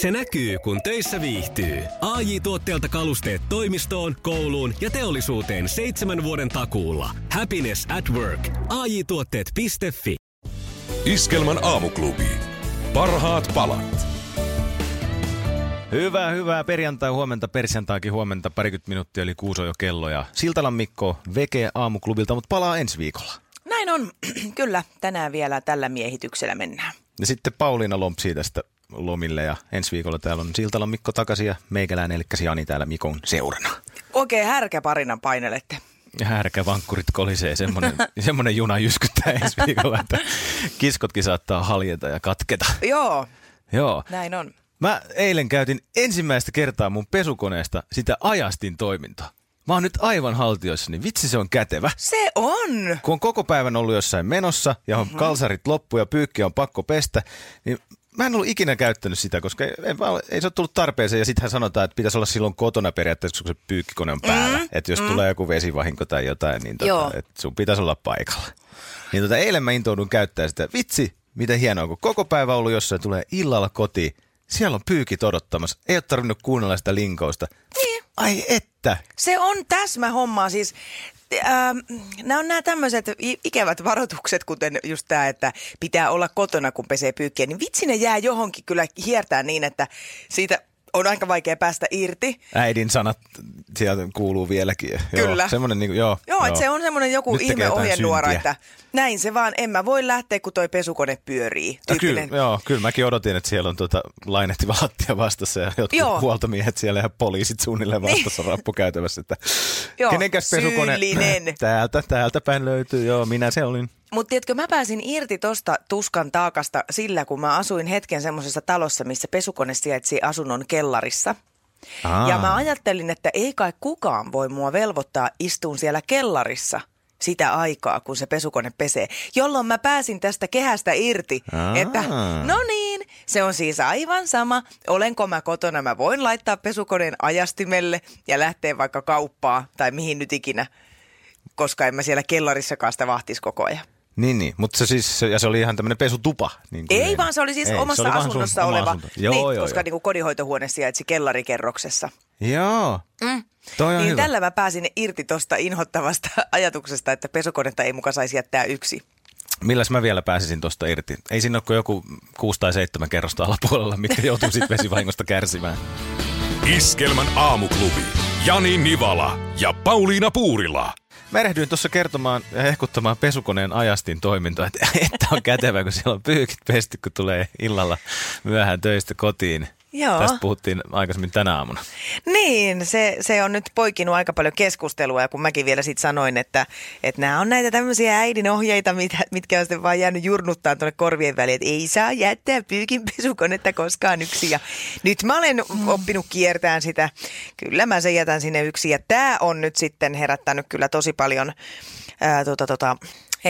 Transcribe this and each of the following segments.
Se näkyy, kun töissä viihtyy. ai tuotteelta kalusteet toimistoon, kouluun ja teollisuuteen seitsemän vuoden takuulla. Happiness at work. ai tuotteetfi Iskelmän aamuklubi. Parhaat palat. Hyvää, hyvää perjantai, huomenta, persiantaakin huomenta, parikymmentä minuuttia eli kuuso jo kello ja Siltalan Mikko veke aamuklubilta, mutta palaa ensi viikolla. Näin on, kyllä, tänään vielä tällä miehityksellä mennään. Ja sitten Pauliina lompsii tästä lomille ja ensi viikolla täällä on Siltalan Mikko takaisin ja meikäläinen eli Jani täällä Mikon seurana. Oikein härkäparinan painelette. Härkävankkurit kolisee, semmoinen, semmoinen juna jyskyttää ensi viikolla, että kiskotkin saattaa haljeta ja katketa. Joo, Joo. näin on. Mä eilen käytin ensimmäistä kertaa mun pesukoneesta sitä ajastin toimintaa. Mä oon nyt aivan haltioissa, niin vitsi se on kätevä. Se on! Kun on koko päivän ollut jossain menossa ja on mm-hmm. kalsarit loppu ja pyykki on pakko pestä, niin mä en ollut ikinä käyttänyt sitä, koska ei, ei, ei se ole tullut tarpeeseen. Ja sittenhän sanotaan, että pitäisi olla silloin kotona periaatteessa, kun se pyykkikone on päällä. Mm, että jos mm. tulee joku vesivahinko tai jotain, niin tota, että sun pitäisi olla paikalla. Niin tota, eilen mä intoudun käyttää sitä. Vitsi, miten hienoa, kun koko päivä ollut jossain, tulee illalla kotiin. Siellä on pyykit odottamassa. Ei ole tarvinnut kuunnella sitä linkousta. Niin. Ai että. Se on täsmä homma. Siis Ähm, nämä on nämä tämmöiset ikävät varoitukset, kuten just tämä, että pitää olla kotona, kun pesee pyykkiä, niin vitsi ne jää johonkin kyllä hiertää niin, että siitä on aika vaikea päästä irti. Äidin sanat sieltä kuuluu vieläkin. Kyllä. Joo, semmoinen niin, joo, joo, joo. Että se on semmoinen joku Nyt ihme ohjenuora, että näin se vaan, en mä voi lähteä, kun toi pesukone pyörii. No, kyllä, joo, kyllä mäkin odotin, että siellä on tuota lainehtiva lattia vastassa ja jotkut joo. huoltomiehet siellä ja poliisit suunnilleen niin. vastassa niin. rappukäytävässä. Että joo, kenenkäs pesukone? Syyllinen. Täältä, täältä päin löytyy, joo, minä se olin. Mutta tiedätkö, mä pääsin irti tosta tuskan taakasta sillä, kun mä asuin hetken semmoisessa talossa, missä pesukone sijaitsi asunnon kellarissa. Aa. Ja mä ajattelin, että ei kai kukaan voi mua velvoittaa istuun siellä kellarissa sitä aikaa, kun se pesukone pesee. Jolloin mä pääsin tästä kehästä irti, Aa. että no niin, se on siis aivan sama. Olenko mä kotona, mä voin laittaa pesukoneen ajastimelle ja lähteä vaikka kauppaa tai mihin nyt ikinä, koska en mä siellä kellarissakaan sitä vahtis koko ajan. Niin, niin. mutta se siis, ja se oli ihan tämmöinen pesutupa. Niin ei, ei, vaan se oli siis ei, omassa oli asunnossa sun, oleva, joo, niin, joo, koska joo. Niin kodinhoitohuone sijaitsi kellarikerroksessa. Joo. Mm. Toi on niin hyvä. tällä mä pääsin irti tuosta inhottavasta ajatuksesta, että pesukonetta ei muka saisi jättää yksi. Milläs mä vielä pääsisin tuosta irti? Ei siinä ole kuin joku kuusi tai seitsemän kerrosta alapuolella, mitkä joutuu sitten vesivahingosta kärsimään. Iskelmän aamuklubi. Jani Nivala ja Pauliina Puurila. Mä erehdyin tuossa kertomaan ja hehkuttamaan pesukoneen ajastin toimintoa, että, että on kätevä, kun siellä on pyykit pesty, kun tulee illalla myöhään töistä kotiin. Joo. Tästä puhuttiin aikaisemmin tänä aamuna. Niin, se, se on nyt poikinut aika paljon keskustelua ja kun mäkin vielä sitten sanoin, että, että nämä on näitä tämmöisiä äidin ohjeita, mit, mitkä on sitten vaan jäänyt jurnuttaa tuonne korvien väliin, että ei saa jättää pyykinpesukonetta koskaan yksi. Ja nyt mä olen oppinut kiertämään sitä. Kyllä mä sen jätän sinne yksi ja tämä on nyt sitten herättänyt kyllä tosi paljon ää, tota, tota,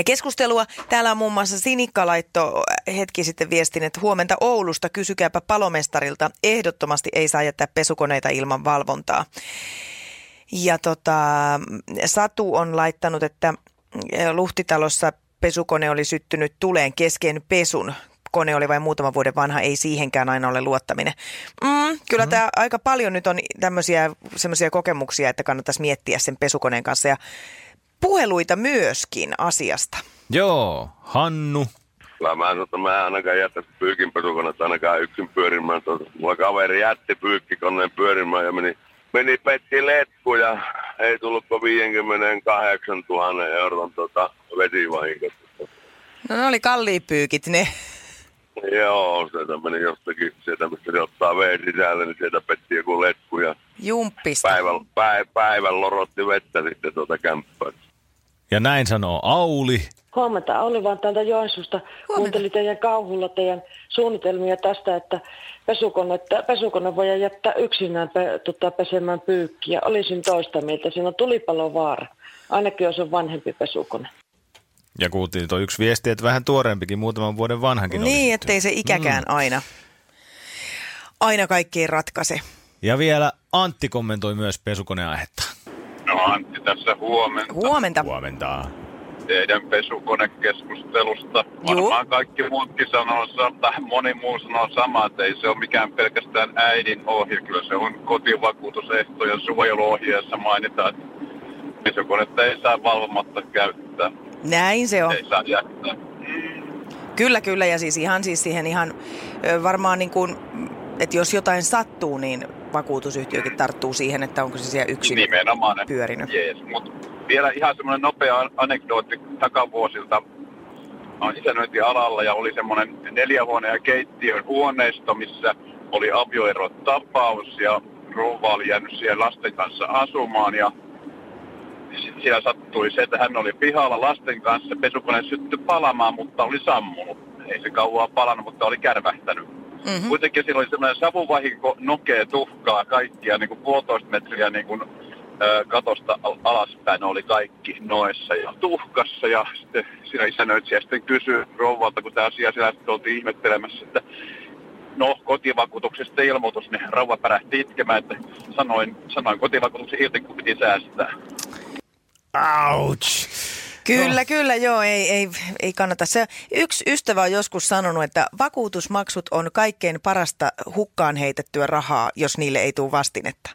keskustelua. Täällä on muun muassa Sinikka laitto hetki sitten viestin, että huomenta Oulusta kysykääpä palomestarilta. Ehdottomasti ei saa jättää pesukoneita ilman valvontaa. Ja tota, Satu on laittanut, että Luhtitalossa pesukone oli syttynyt tuleen kesken pesun. Kone oli vain muutaman vuoden vanha, ei siihenkään aina ole luottaminen. Mm, kyllä mm. tämä aika paljon nyt on tämmöisiä semmoisia kokemuksia, että kannattaisi miettiä sen pesukoneen kanssa. Ja puheluita myöskin asiasta. Joo, Hannu. Kyllä mä sanon, että mä en ainakaan jättäisi pyykinpesukonetta ainakaan yksin pyörimään. Mulla kaveri jätti pyykkikoneen pyörimään ja meni, meni petti letku ja ei tullut 58 000 euron tota, vesivahinko. No ne oli kalliit pyykit ne. Joo, sieltä meni jostakin, sieltä missä se ottaa veen sisälle, niin sieltä petti joku letku ja Jumppista. Päivän, päivän, päivän lorotti vettä sitten tuota kämppää. Ja näin sanoo Auli. Huomenta, Auli vaan täältä Joensuusta. Kuuntelin teidän kauhulla teidän suunnitelmia tästä, että pesukone, pesukone voi jättää yksinään pe, tota, pesemään pyykkiä. Olisin toista mieltä. Siinä on tulipalovaara. Ainakin jos on vanhempi pesukone. Ja kuultiin tuo yksi viesti, että vähän tuoreempikin, muutaman vuoden vanhankin Niin, ettei se ikäkään mm. aina, aina kaikkiin ratkaise. Ja vielä Antti kommentoi myös pesukoneaihetta. No Antti tässä huomenta. Huomenta. Huomenta. teidän pesukonekeskustelusta. Varmaan kaikki muutkin sanoo, sa- tai moni muu sanoo samaa, että ei se ole mikään pelkästään äidin ohje. Kyllä se on kotivakuutusehto ja suojeluohjeessa mainitaan, että pesukonetta ei saa valvomatta käyttää. Näin se on. Ei saa jättää. Kyllä, kyllä. Ja siis ihan siis siihen ihan varmaan niin kuin, että jos jotain sattuu, niin vakuutusyhtiökin tarttuu siihen, että onko se siellä yksin Nimenomaan. pyörinyt. Jees, mutta vielä ihan semmoinen nopea anekdootti takavuosilta. Mä oon isännöintialalla ja oli semmoinen neljähuoneen ja keittiön huoneisto, missä oli avioerotapaus ja rouva oli jäänyt siellä lasten kanssa asumaan ja siellä sattui se, että hän oli pihalla lasten kanssa, pesukone syttyi palamaan, mutta oli sammunut. Ei se kauaa palannut, mutta oli kärvähtänyt. Mm-hmm. Kuitenkin siinä oli semmoinen savuvahinko, nokea, tuhkaa, kaikkia niin kuin puolitoista metriä niin kuin, ö, katosta al- alaspäin oli kaikki noissa ja tuhkassa. Ja sitten siinä isännöitsijä sitten kysyi rouvalta, kun tämä asia siellä sitten oltiin ihmettelemässä, että no kotivakuutuksesta ilmoitus, niin rouva pärähti itkemään, että sanoin, sanoin kotivakuutuksen irti, kun piti säästää. Ouch! Kyllä, kyllä, joo, ei, ei, ei kannata. Se, yksi ystävä on joskus sanonut, että vakuutusmaksut on kaikkein parasta hukkaan heitettyä rahaa, jos niille ei tule vastinetta.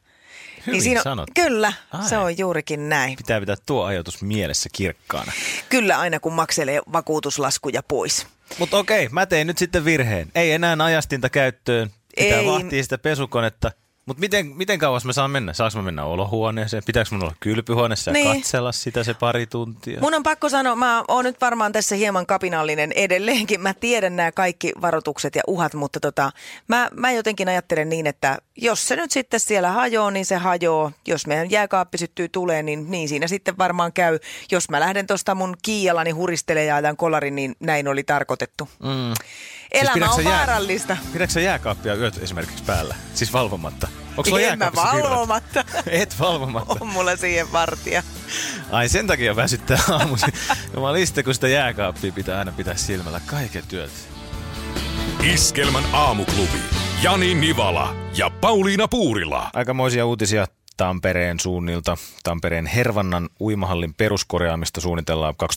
Hyvin siinä on, sanottu. Kyllä, Ai. se on juurikin näin. Pitää pitää tuo ajatus mielessä kirkkaana. Kyllä aina kun makselee vakuutuslaskuja pois. Mutta okei, mä tein nyt sitten virheen. Ei enää ajastinta käyttöön. Pitää Ei. vahtia sitä pesukonetta. Mutta miten, miten kauas mä saan mennä? Saanko mä mennä olohuoneeseen? Pitääkö mun olla kylpyhuoneessa ja Niin. katsella sitä se pari tuntia? Mun on pakko sanoa, mä oon nyt varmaan tässä hieman kapinallinen edelleenkin. Mä tiedän nämä kaikki varoitukset ja uhat, mutta tota, mä, mä jotenkin ajattelen niin, että jos se nyt sitten siellä hajoaa, niin se hajoaa. Jos meidän jääkaappi syttyy tuleen, niin, niin siinä sitten varmaan käy. Jos mä lähden tuosta mun kiialani huristelemaan ja ajan kolarin, niin näin oli tarkoitettu. Mm. Elämä pidätkö on jää- vaarallista. Pidätkö sä jääkaappia yöt esimerkiksi päällä? Siis valvomatta? Onko sulla En mä valvomatta. Et valvomatta. On mulla siihen vartija. Ai sen takia väsyttää aamuisin. Jumaliste, kun sitä jääkaappia pitää aina pitää silmällä kaiken työt. Iskelmän aamuklubi. Jani Nivala ja Pauliina Puurila. Aikamoisia uutisia Tampereen suunnilta. Tampereen Hervannan uimahallin peruskorjaamista suunnitellaan 2019-2020.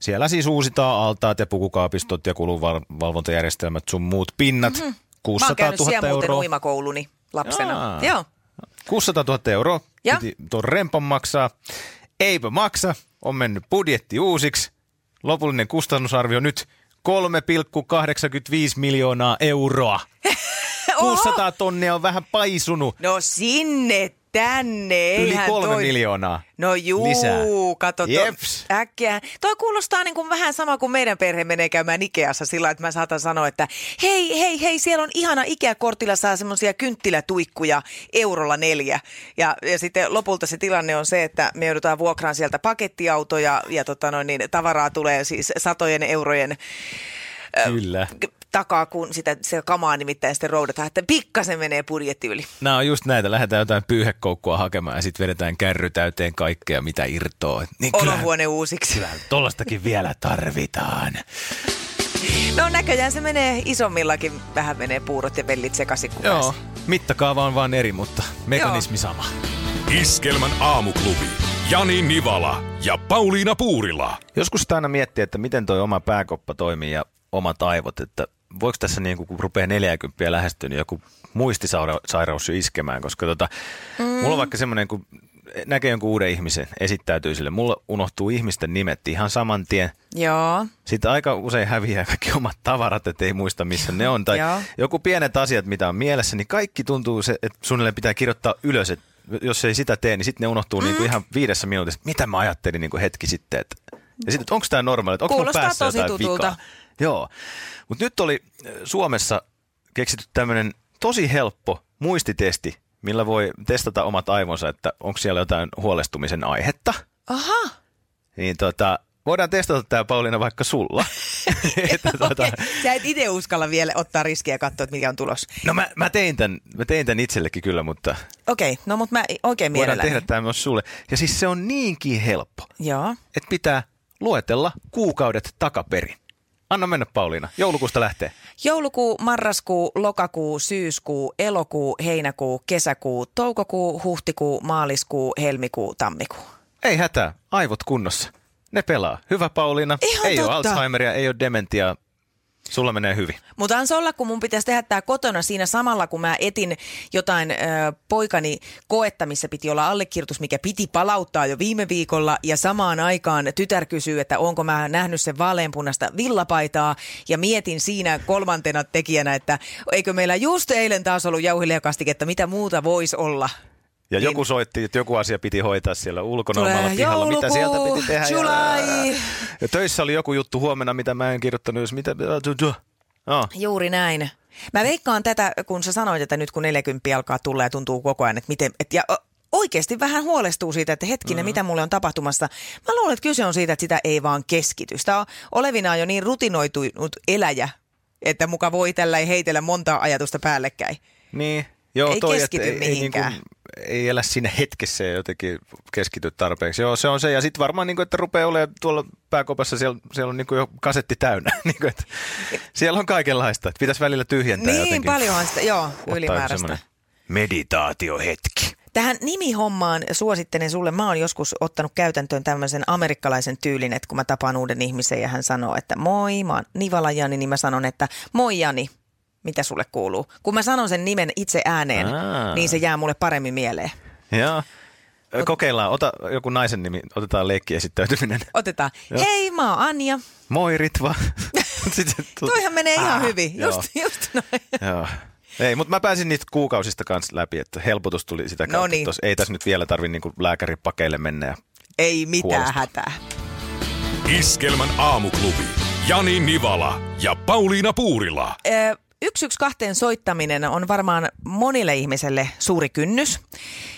Siellä siis uusitaan altaat ja pukukaapistot ja kulunvalvontajärjestelmät sun muut pinnat. Mm-hmm. Mä oon 600 käynyt 000 siellä muuten euroa. uimakouluni lapsena. Jaa. Joo. 600 000 euroa Ja? piti tuon rempan maksaa. Eipä maksa, on mennyt budjetti uusiksi. Lopullinen kustannusarvio nyt 3,85 miljoonaa euroa. 600 tonnia on vähän paisunut. No sinne tänne. Yli eihän kolme toi... miljoonaa No juu, lisää. kato to, Jeps. äkkiä. Toi kuulostaa niin kuin vähän sama kuin meidän perhe menee käymään Ikeassa sillä, että mä saatan sanoa, että hei, hei, hei, siellä on ihana Ikea-kortilla saa semmoisia kynttilätuikkuja eurolla neljä. Ja, ja sitten lopulta se tilanne on se, että me joudutaan vuokraan sieltä pakettiauto ja, ja tota noin, niin tavaraa tulee siis satojen eurojen Kyllä. Takaa, kun sitä, se kamaa nimittäin sitten roudataan, että pikkasen menee budjetti yli. Nämä on just näitä. Lähdetään jotain pyyhekoukkua hakemaan ja sitten vedetään kärry täyteen kaikkea, mitä irtoaa. Niin kyllä, Olohuone uusiksi. kyllä tollastakin vielä tarvitaan. No näköjään se menee isommillakin, vähän menee puurot ja vellit sekaisin. kun Joo, pääsee. mittakaava on vaan eri, mutta mekanismi sama. Iskelmän aamuklubi. Jani Nivala ja Pauliina Puurila. Joskus sitä aina miettii, että miten toi oma pääkoppa toimii ja omat aivot, että voiko tässä niin kun rupeaa 40 lähestyä, niin joku muistisairaus jo iskemään, koska tota, mm. mulla on vaikka semmoinen, kun näkee jonkun uuden ihmisen, esittäytyy sille, mulla unohtuu ihmisten nimet ihan saman tien. Joo. Sitten aika usein häviää kaikki omat tavarat, että ei muista missä ne on. Tai Joo. joku pienet asiat, mitä on mielessä, niin kaikki tuntuu, se, että suunnilleen pitää kirjoittaa ylös. Että jos ei sitä tee, niin sitten ne unohtuu mm. niin kuin ihan viidessä minuutissa. Mitä mä ajattelin niin kuin hetki sitten. Että, ja sitten, onko tämä normaali, onko mun päässä tosi jotain tutulta. vikaa. Joo. Mutta nyt oli äh, Suomessa keksitty tämmöinen tosi helppo muistitesti, millä voi testata omat aivonsa, että onko siellä jotain huolestumisen aihetta. Aha. Niin tota, voidaan testata tämä Pauliina vaikka sulla. että, tota, Okei. Sä et itse uskalla vielä ottaa riskiä ja katsoa, että mikä on tulos. no mä, mä, tein tämän, mä tein tämän itsellekin kyllä, mutta Okei, no mutta mä oikein voidaan mielelläni. tehdä tämä myös sulle. Ja siis se on niinkin helppo, Joo. että pitää luetella kuukaudet takaperin. Anna mennä Pauliina, joulukuusta lähtee. Joulukuu, marraskuu, lokakuu, syyskuu, elokuu, heinäkuu, kesäkuu, toukokuu, huhtikuu, maaliskuu, helmikuu, tammikuu. Ei hätää, aivot kunnossa. Ne pelaa. Hyvä Pauliina. Ihan ei ole totta. Alzheimeria, ei ole dementiaa. Sulla menee hyvin. Mutta ansa olla, kun mun pitäisi tehdä tämä kotona siinä samalla, kun mä etin jotain ö, poikani koetta, missä piti olla allekirjoitus, mikä piti palauttaa jo viime viikolla. Ja samaan aikaan tytär kysyy, että onko mä nähnyt sen vaaleanpunasta villapaitaa. Ja mietin siinä kolmantena tekijänä, että eikö meillä just eilen taas ollut jauhelijakastiketta, mitä muuta voisi olla. Ja Niin. joku soitti, että joku asia piti hoitaa siellä ulkona Tulee omalla pihalla. Mitä joulukuu, sieltä piti tehdä? Ja- July. Ja töissä oli joku juttu huomenna, mitä mä en kirjoittanut. Jos mitä... Oh. Juuri näin. Mä veikkaan tätä, kun sä sanoit, että nyt kun 40 alkaa tulla ja tuntuu koko ajan, että miten... Et, ja oikeasti vähän huolestuu siitä, että hetkinen, mm. mitä mulle on tapahtumassa. Mä luulen, että kyse on siitä, että sitä ei vaan keskity. Sitä on olevinaan jo niin rutinoitunut eläjä, että muka voi tällä ei heitellä montaa ajatusta päällekkäin. Niin. Joo, Ei toi, että keskity ei, ei, niin kuin, mihinkään. Ei elä siinä hetkessä ja jotenkin keskity tarpeeksi. Joo, se on se. Ja sitten varmaan, niin kuin, että rupeaa olemaan tuolla pääkopassa, siellä, siellä on niin kuin jo kasetti täynnä. niin kuin, että siellä on kaikenlaista. Että pitäisi välillä tyhjentää Niin jotenkin. paljonhan sitä, joo, ylimääräistä. Meditaatiohetki. Tähän nimihommaan suosittelen sulle, mä oon joskus ottanut käytäntöön tämmöisen amerikkalaisen tyylin, että kun mä tapaan uuden ihmisen ja hän sanoo, että moi, mä oon Nivala Jani, niin mä sanon, että moi Jani, mitä sulle kuuluu? Kun mä sanon sen nimen itse ääneen, Aa. niin se jää mulle paremmin mieleen. Joo. Kokeillaan, ota joku naisen nimi, otetaan leikkiesittäytyminen. Otetaan, Joo. hei mä oon Anja. Moi Ritva. Sitten Toihan menee ihan Ah, hyvin, joo. just, just noin. Joo. Ei, mutta mä pääsin niistä kuukausista kanssa läpi, että helpotus tuli sitä kautta. Noniin. Tos, ei tässä nyt vielä tarvi niinku lääkäripakeille mennä. Ja... Ei mitään Huolestua. hätää. Iskelmän aamuklubi. Jani Nivala ja Pauliina Puurila. Ö, 112 soittaminen on varmaan monille ihmiselle suuri kynnys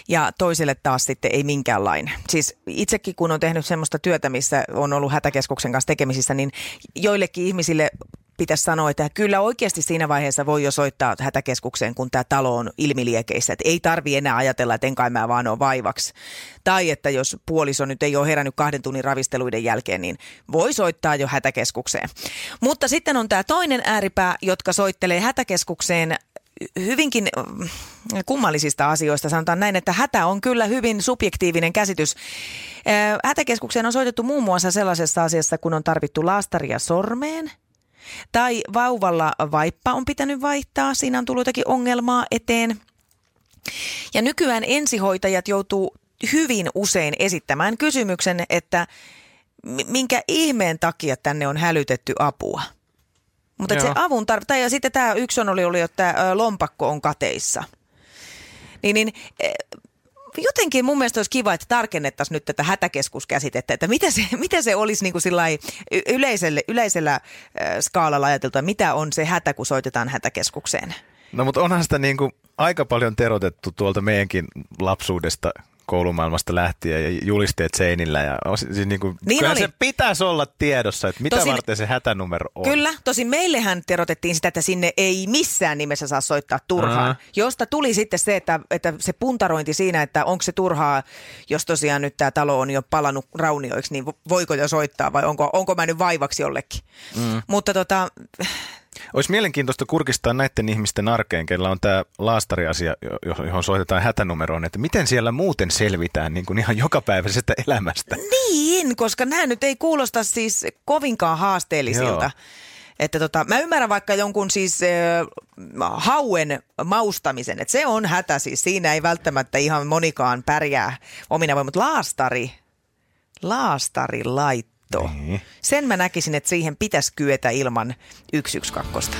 ja toisille taas sitten ei minkäänlainen. Siis itsekin kun on tehnyt semmoista työtä, missä on ollut hätäkeskuksen kanssa tekemisissä, niin joillekin ihmisille pitäisi sanoa, että kyllä oikeasti siinä vaiheessa voi jo soittaa hätäkeskukseen, kun tämä talo on ilmiliekeissä. Että ei tarvi enää ajatella, että en kai mä vaan ole vaivaksi. Tai että jos puoliso nyt ei ole herännyt kahden tunnin ravisteluiden jälkeen, niin voi soittaa jo hätäkeskukseen. Mutta sitten on tämä toinen ääripää, jotka soittelee hätäkeskukseen hyvinkin mm, kummallisista asioista. Sanotaan näin, että hätä on kyllä hyvin subjektiivinen käsitys. Ö, Hätäkeskukseen on soitettu muun muassa sellaisessa asiassa, kun on tarvittu laastaria sormeen – tai vauvalla vaippa on pitänyt vaihtaa, siinä on tullut jotakin ongelmaa eteen. Ja nykyään ensihoitajat joutuu hyvin usein esittämään kysymyksen, että mi- minkä ihmeen takia tänne on hälytetty apua. Mutta se avun tarvita, ja sitten tämä yksi on oli, oli että lompakko on kateissa. Niin, niin eh, jotenkin mun mielestä olisi kiva, että tarkennettaisiin nyt tätä hätäkeskuskäsitettä, että mitä se, mitä se olisi niin kuin sillai y- yleiselle, yleisellä äh, skaalalla ajateltu, että mitä on se hätä, kun soitetaan hätäkeskukseen. No mutta onhan sitä niinku aika paljon terotettu tuolta meidänkin lapsuudesta koulumaailmasta lähtien ja julisteet seinillä. Ja, siis niinku, Niin kyllä oli. se pitäisi olla tiedossa, että mitä Tosin- varten se hätänumero on. Kyllä, tosin meillehän terotettiin sitä, että sinne ei missään nimessä saa soittaa turhaan. Aha. Josta tuli sitten se, että, että se puntarointi siinä, että onko se turhaa, jos tosiaan nyt tämä talo on jo palannut raunioiksi, niin vo- voiko jo soittaa vai onko, onko mä nyt vaivaksi jollekin. Mm. Mutta tota, Olisi mielenkiintoista kurkistaa näiden ihmisten arkeen, kellä on tämä laastariasia, jo- johon soitetaan hätänumeroon, että miten siellä muuten selvitään niin kuin ihan jokapäiväisestä elämästä. Niin, koska nämä nyt ei kuulosta siis kovinkaan haasteellisilta. Joo. Että tota, mä ymmärrän vaikka jonkun siis äh, hauen maustamisen, että se on hätä siis. Siinä ei välttämättä ihan monikaan pärjää omina voimia, mutta laastari, laastarilaitto. Niin. Sen mä näkisin, että siihen pitäisi kyetä ilman 112.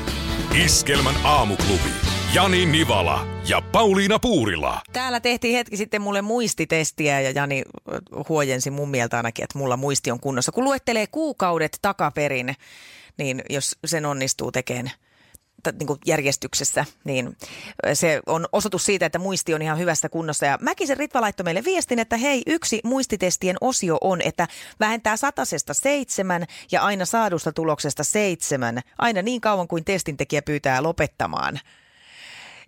Iskelmän aamuklubi. Jani Nivala ja Pauliina Puurila. Täällä tehtiin hetki sitten mulle muistitestiä ja Jani ö, huojensi mun mieltä ainakin, että mulla muisti on kunnossa. Kun luettelee kuukaudet takaperin, niin jos sen onnistuu tekemään niin kuin järjestyksessä, niin se on osoitus siitä, että muisti on ihan hyvässä kunnossa. Ja Mäkisen Ritva laittoi meille viestin, että hei, yksi muistitestien osio on, että vähentää satasesta seitsemän ja aina saadusta tuloksesta seitsemän, aina niin kauan kuin testintekijä pyytää lopettamaan.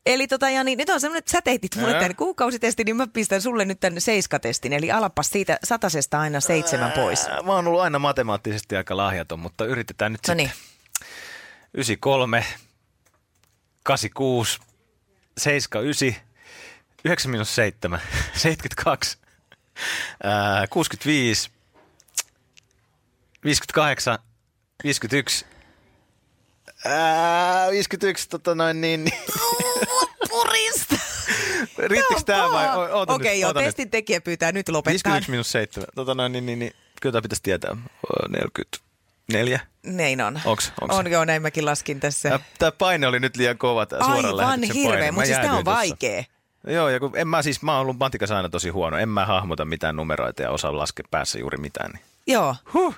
Eli tota, Jani, nyt on semmoinen, että sä teitit mulle tämän kuukausitestin, niin mä pistän sulle nyt tämän seiskatestin. Eli alapas siitä satasesta aina seitsemän pois. Ää, Mä oon ollut aina matemaattisesti aika lahjaton, mutta yritetään nyt No sitten. niin. 93, 86, 79, 9 minus 7, 72, 65, 58, 51, 51 tota noin niin. niin. Purista. Riittikö tämä vai? Okei, okay, nyt, joo, testin tekijä pyytää nyt lopettaa. 51 minus 7, tota noin niin, niin, niin. kyllä tämä pitäisi tietää, 40. Neljä? Nein on. Onks, onks? On joo, näin mäkin laskin tässä. Tämä paine oli nyt liian kova, tämä suoran Aivan hirveä, mutta siis tämä on vaikea. Joo, ja kun en mä siis, mä oon ollut matikassa aina tosi huono. En mä hahmota mitään numeroita ja osaa laskea päässä juuri mitään. Niin. Joo. Huh.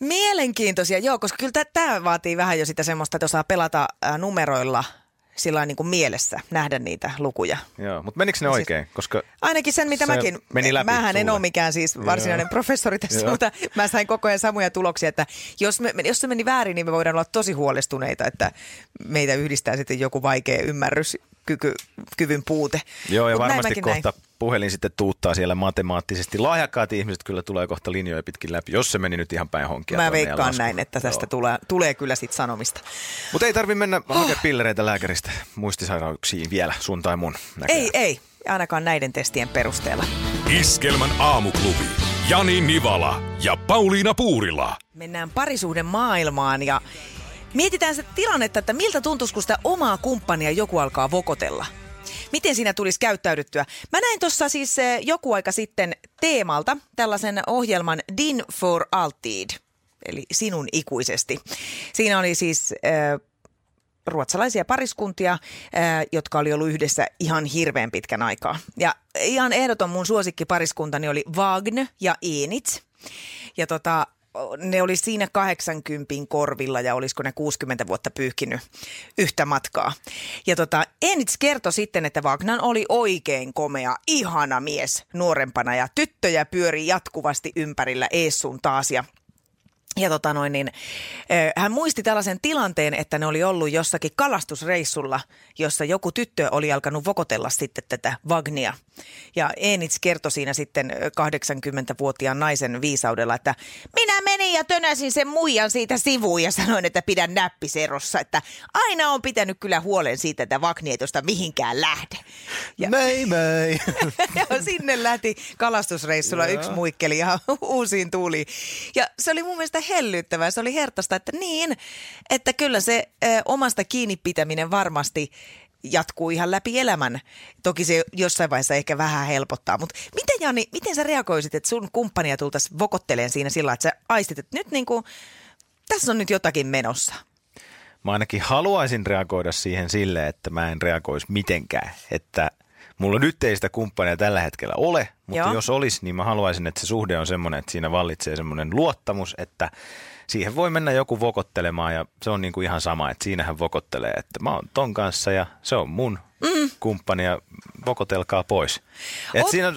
Mielenkiintoisia, joo, koska kyllä tämä vaatii vähän jo sitä semmoista, että osaa pelata numeroilla – sillä niin kuin mielessä, nähdä niitä lukuja. Joo, mutta menikö ne Siis- oikein? Koska Ainakin sen, mitä Se mäkin. meni läpi Mähän en sulle. ole mikään siis varsinainen Joo. professori tässä, Joo. mutta mä sain koko ajan samoja tuloksia, että jos, me, jos se meni väärin, niin me voidaan olla tosi huolestuneita, että meitä yhdistää sitten joku vaikea ymmärryskyky, kyvyn puute. Joo, ja Mut näin varmasti kohta puhelin sitten tuuttaa siellä matemaattisesti. Lahjakkaat ihmiset kyllä tulee kohta linjoja pitkin läpi, jos se meni nyt ihan päin honkia. Mä veikkaan näin, että tästä Joo. tulee, tulee kyllä sit sanomista. Mutta ei tarvi mennä oh. hakemaan pillereitä lääkäristä muistisairauksiin vielä, sun tai mun näköjään. Ei, ei, ainakaan näiden testien perusteella. Iskelmän aamuklubi. Jani Nivala ja Pauliina Puurila. Mennään parisuhden maailmaan ja mietitään sitä tilannetta, että miltä tuntuisi, kun sitä omaa kumppania joku alkaa vokotella. Miten siinä tulisi käyttäydyttyä? Mä näin tuossa siis eh, joku aika sitten teemalta tällaisen ohjelman Din for Altid, eli sinun ikuisesti. Siinä oli siis äh, ruotsalaisia pariskuntia, äh, jotka oli ollut yhdessä ihan hirveän pitkän aikaa. Ja ihan ehdoton mun suosikkipariskuntani oli Wagner ja Enitz. Ja tota, ne oli siinä 80 korvilla ja olisiko ne 60 vuotta pyyhkinyt yhtä matkaa. Ja tota, Enitz kertoi sitten, että Wagner oli oikein komea, ihana mies nuorempana ja tyttöjä pyöri jatkuvasti ympärillä ees sun taas ja ja tota noin, niin, hän muisti tällaisen tilanteen, että ne oli ollut jossakin kalastusreissulla, jossa joku tyttö oli alkanut vokotella sitten tätä Vagnia. Ja Enits kertoi siinä sitten eh, 80-vuotiaan naisen viisaudella, että minä menin ja tönäsin sen muijan siitä sivuun ja sanoin, että pidän näppiserossa, että aina on pitänyt kyllä huolen siitä, että Vagni ei tuosta mihinkään lähde. Ja, Mei mei. ja sinne lähti kalastusreissulla yksi muikkeli ihan uusiin tuuliin. Ja se oli mun mielestä hellyttävää, se oli hertaista, että niin, että kyllä se ö, omasta kiinni pitäminen varmasti jatkuu ihan läpi elämän. Toki se jossain vaiheessa ehkä vähän helpottaa, mutta miten Jani, miten sä reagoisit, että sun kumppania tultaisiin vokotteleen siinä sillä, että sä aistit, että nyt niin kuin, tässä on nyt jotakin menossa. Mä ainakin haluaisin reagoida siihen sille, että mä en reagoisi mitenkään. Että mulla nyt ei sitä kumppania tällä hetkellä ole, mutta Joo. jos olisi, niin mä haluaisin, että se suhde on semmoinen, että siinä vallitsee semmoinen luottamus, että siihen voi mennä joku vokottelemaan ja se on niin kuin ihan sama, että siinähän vokottelee, että mä oon ton kanssa ja se on mun mm. kumppani ja vokotelkaa pois. Et Oot- siinä,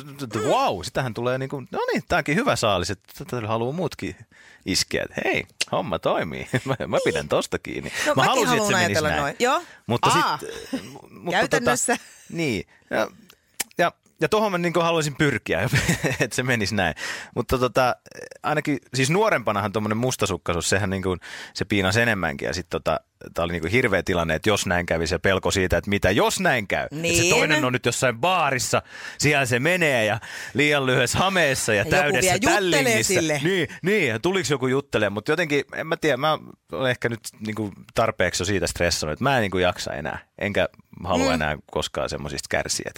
wow, sitähän tulee niin kuin, no niin, tääkin hyvä saalis, että tätä haluaa muutkin iskeä, hei, homma toimii, mä, mä pidän tosta kiinni. Niin. No, mä halusin, että haluan se menisi näin. noin. Joo. Mutta Aa, sit, mutta käytännössä. Tota, niin, ja, ja, tuohon mä niin haluaisin pyrkiä, että se menisi näin. Mutta tota, ainakin, siis nuorempanahan tuommoinen mustasukkaisuus, sehän niin kuin, se piinasi enemmänkin. Ja sitten tota, tämä oli niin kuin hirveä tilanne, että jos näin kävi, se pelko siitä, että mitä jos näin käy. Että se Niin. toinen on nyt jossain baarissa, siellä se menee ja liian lyhyessä hameessa ja, Ja täydessä tällingissä. sille. Niin, niin, tuliko joku juttelemaan, mutta jotenkin, en mä tiedä, mä olen ehkä nyt niin kuin tarpeeksi jo siitä stressannut, että mä en niin kuin jaksa enää, enkä halua mm. enää koskaan semmoisista kärsiä.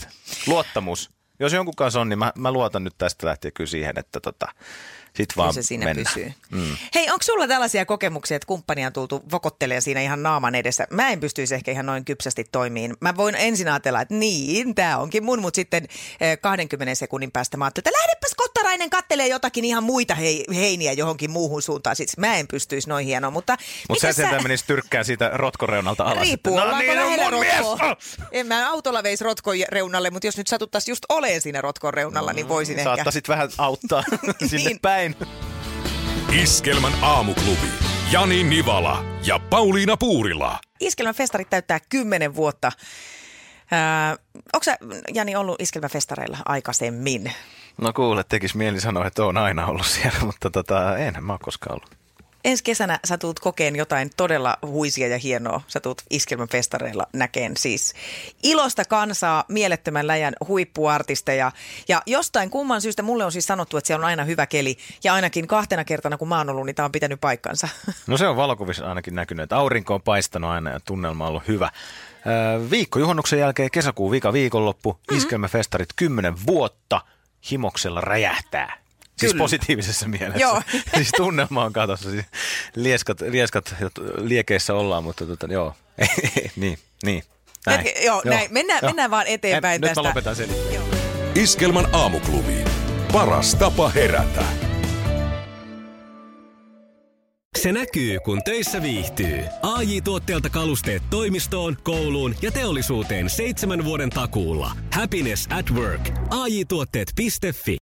Luottamus. Jos jonkun kanssa on, niin mä, mä luotan nyt tästä lähtien kyllä siihen, että tota, sit Kyllä vaan se siinä mennään. pysyy. Mm. Hei, onko sulla tällaisia kokemuksia, että kumppania on tultu vokottelemaan siinä ihan naaman edessä? Mä en pystyisi ehkä ihan noin kypsästi toimiin. Mä voin ensin ajatella, että niin, tämä onkin mun, mutta sitten eh, 20 sekunnin päästä mä ajattelin, että lähdepäs kottarainen kattelee jotakin ihan muita hei, heiniä johonkin muuhun suuntaan. Siis mä en pystyisi noin hienoa, mutta... Mutta sä sentään menisi tyrkkään siitä rotkoreunalta alas. Riippuu, no niin, on lähellä mun mies! Oh! En mä autolla veisi rotkon reunalle, mutta jos nyt satuttaisiin just oleen siinä rotkon reunalla, niin voisin ehkä... Saattaisit vähän auttaa sinne Niin. päin. Iskelmän aamuklubi. Jani Nivala ja Pauliina Puurila. Iskelmän festarit täyttää 10 vuotta. Ää, onko sä, Jani, ollut iskelmäfestareilla aikaisemmin? No kuule, tekis mieli sanoa, että on aina ollut siellä, mutta tota, enhän mä ole koskaan ollut. Ensi kesänä sä tulet kokeen jotain todella huisia ja hienoa. Sä tulet iskelmäfestareilla näkeen siis ilosta kansaa, mielettömän läjän huippuartisteja. Ja jostain kumman syystä mulle on siis sanottu, että siellä on aina hyvä keli. Ja ainakin kahtena kertana, kun mä oon ollut, niin tää on pitänyt paikkansa. No se on valokuvissa ainakin näkynyt, että aurinko on paistanut aina ja tunnelma on ollut hyvä. Viikko juhannuksen jälkeen, kesäkuun vika viikonloppu, mm-hmm. iskelmäfestarit 10 vuotta, himoksella räjähtää. Siis Kyllä. positiivisessa mielessä. Joo. siis tunnelma on katossa. Siis lieskat, lieskat liekeissä ollaan, mutta tota, joo. niin, niin. Näin. Hetki, joo, näin. Mennään- mennään vaan eteenpäin en, Nyt tästä. mä lopetan sen. Iskelmän aamuklubi. Paras tapa herätä. Se näkyy, kun töissä viihtyy. ai tuotteelta kalusteet toimistoon, kouluun ja teollisuuteen seitsemän vuoden takuulla. Happiness at work. AJ-tuotteet.fi